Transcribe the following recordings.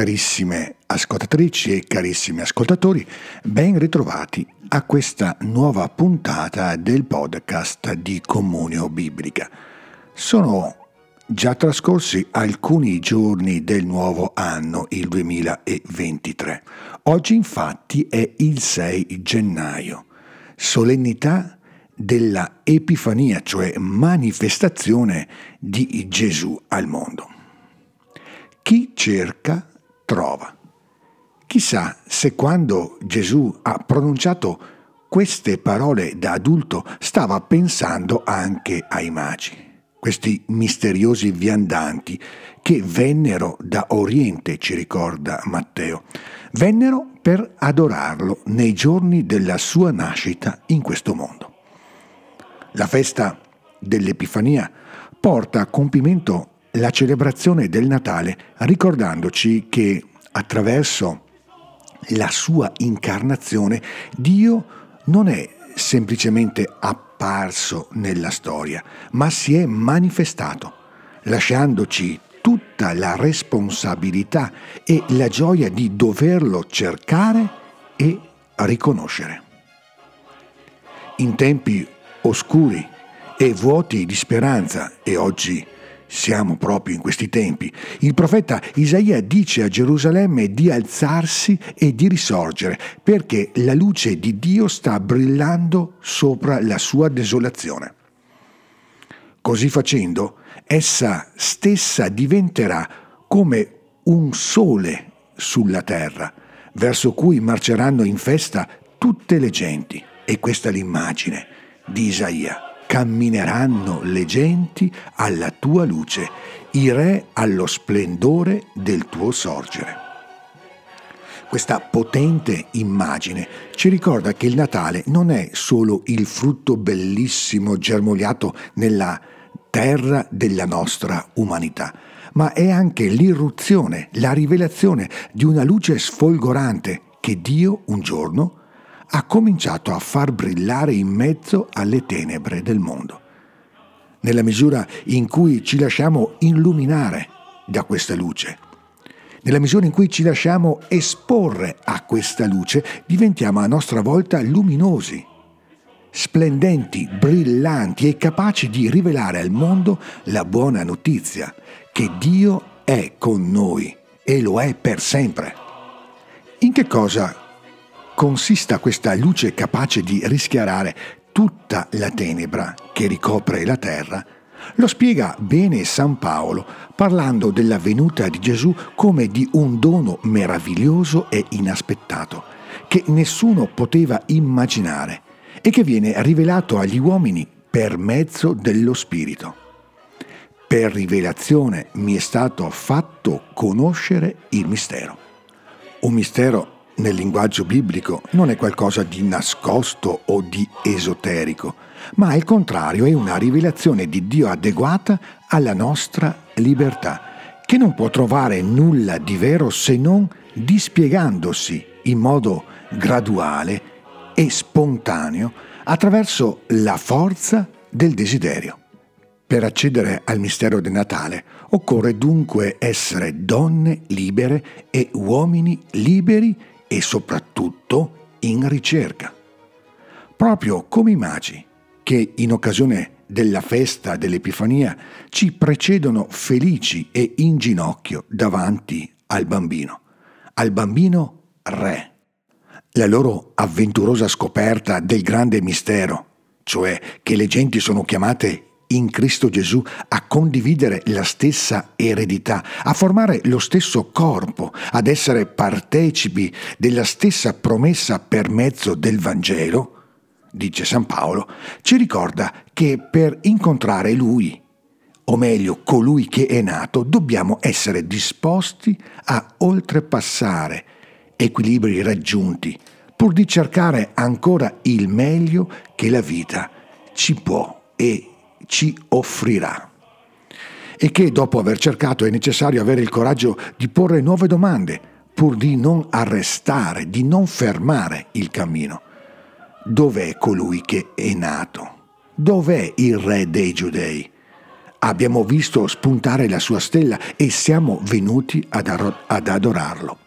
Carissime ascoltatrici e carissimi ascoltatori, ben ritrovati a questa nuova puntata del podcast di Comunio Biblica. Sono già trascorsi alcuni giorni del nuovo anno, il 2023. Oggi infatti è il 6 gennaio, solennità della Epifania, cioè manifestazione di Gesù al mondo. Chi cerca trova. Chissà se quando Gesù ha pronunciato queste parole da adulto stava pensando anche ai magi, questi misteriosi viandanti che vennero da Oriente, ci ricorda Matteo, vennero per adorarlo nei giorni della sua nascita in questo mondo. La festa dell'Epifania porta a compimento la celebrazione del Natale ricordandoci che attraverso la sua incarnazione Dio non è semplicemente apparso nella storia, ma si è manifestato, lasciandoci tutta la responsabilità e la gioia di doverlo cercare e riconoscere. In tempi oscuri e vuoti di speranza, e oggi siamo proprio in questi tempi. Il profeta Isaia dice a Gerusalemme di alzarsi e di risorgere perché la luce di Dio sta brillando sopra la sua desolazione. Così facendo, essa stessa diventerà come un sole sulla terra, verso cui marceranno in festa tutte le genti. E questa è l'immagine di Isaia cammineranno le genti alla tua luce, i re allo splendore del tuo sorgere. Questa potente immagine ci ricorda che il Natale non è solo il frutto bellissimo germogliato nella terra della nostra umanità, ma è anche l'irruzione, la rivelazione di una luce sfolgorante che Dio un giorno ha cominciato a far brillare in mezzo alle tenebre del mondo. Nella misura in cui ci lasciamo illuminare da questa luce, nella misura in cui ci lasciamo esporre a questa luce, diventiamo a nostra volta luminosi, splendenti, brillanti e capaci di rivelare al mondo la buona notizia che Dio è con noi e lo è per sempre. In che cosa consista questa luce capace di rischiarare tutta la tenebra che ricopre la terra, lo spiega bene San Paolo parlando della venuta di Gesù come di un dono meraviglioso e inaspettato, che nessuno poteva immaginare e che viene rivelato agli uomini per mezzo dello Spirito. Per rivelazione mi è stato fatto conoscere il mistero. Un mistero nel linguaggio biblico non è qualcosa di nascosto o di esoterico, ma al contrario è una rivelazione di Dio adeguata alla nostra libertà, che non può trovare nulla di vero se non dispiegandosi in modo graduale e spontaneo attraverso la forza del desiderio. Per accedere al mistero del Natale occorre dunque essere donne libere e uomini liberi e soprattutto in ricerca. Proprio come i magi che in occasione della festa dell'Epifania ci precedono felici e in ginocchio davanti al bambino, al bambino re. La loro avventurosa scoperta del grande mistero, cioè che le genti sono chiamate in Cristo Gesù a condividere la stessa eredità, a formare lo stesso corpo, ad essere partecipi della stessa promessa per mezzo del Vangelo, dice San Paolo, ci ricorda che per incontrare Lui, o meglio colui che è nato, dobbiamo essere disposti a oltrepassare equilibri raggiunti, pur di cercare ancora il meglio che la vita ci può e ci offrirà. E che dopo aver cercato è necessario avere il coraggio di porre nuove domande, pur di non arrestare, di non fermare il cammino. Dov'è colui che è nato? Dov'è il re dei giudei? abbiamo visto spuntare la sua stella e siamo venuti ad, ad adorarlo.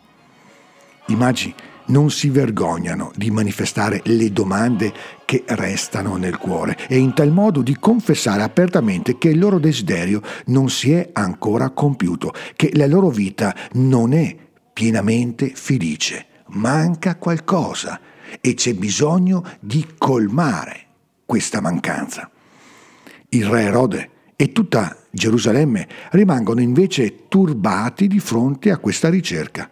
I magi non si vergognano di manifestare le domande che restano nel cuore e in tal modo di confessare apertamente che il loro desiderio non si è ancora compiuto, che la loro vita non è pienamente felice, manca qualcosa e c'è bisogno di colmare questa mancanza. Il re Erode e tutta Gerusalemme rimangono invece turbati di fronte a questa ricerca.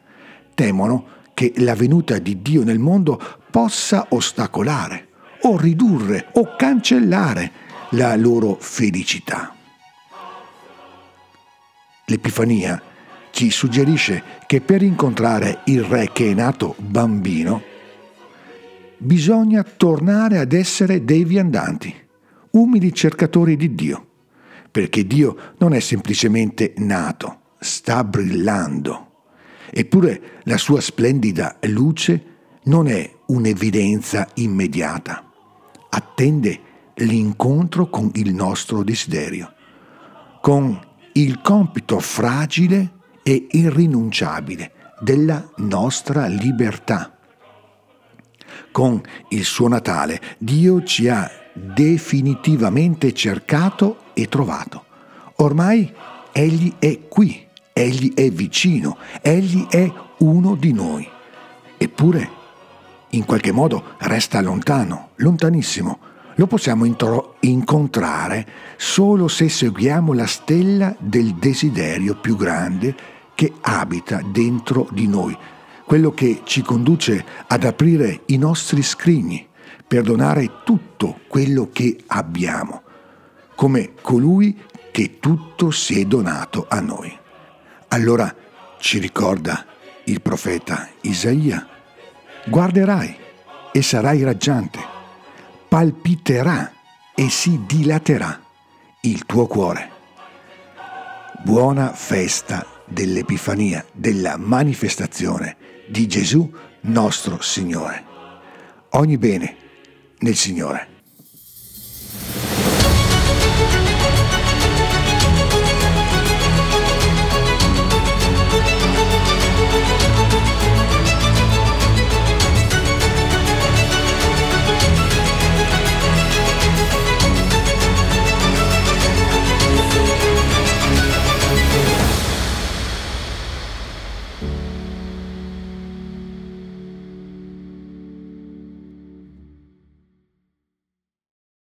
Temono che la venuta di Dio nel mondo possa ostacolare o ridurre o cancellare la loro felicità. L'Epifania ci suggerisce che per incontrare il Re che è nato bambino, bisogna tornare ad essere dei viandanti, umili cercatori di Dio, perché Dio non è semplicemente nato, sta brillando Eppure la sua splendida luce non è un'evidenza immediata. Attende l'incontro con il nostro desiderio, con il compito fragile e irrinunciabile della nostra libertà. Con il suo Natale Dio ci ha definitivamente cercato e trovato. Ormai Egli è qui Egli è vicino, Egli è uno di noi. Eppure, in qualche modo, resta lontano, lontanissimo. Lo possiamo intro- incontrare solo se seguiamo la stella del desiderio più grande che abita dentro di noi, quello che ci conduce ad aprire i nostri scrigni per donare tutto quello che abbiamo, come colui che tutto si è donato a noi. Allora ci ricorda il profeta Isaia, guarderai e sarai raggiante, palpiterà e si dilaterà il tuo cuore. Buona festa dell'Epifania, della manifestazione di Gesù nostro Signore. Ogni bene nel Signore.